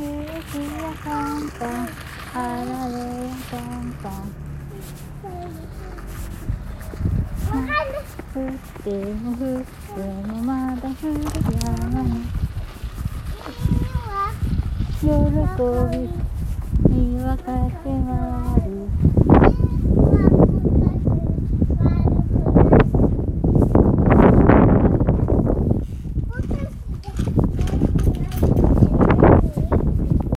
ヒヤヒヤカンパンあられやカンパン降っても降ってもまだ降るやまい。喜びに分かってます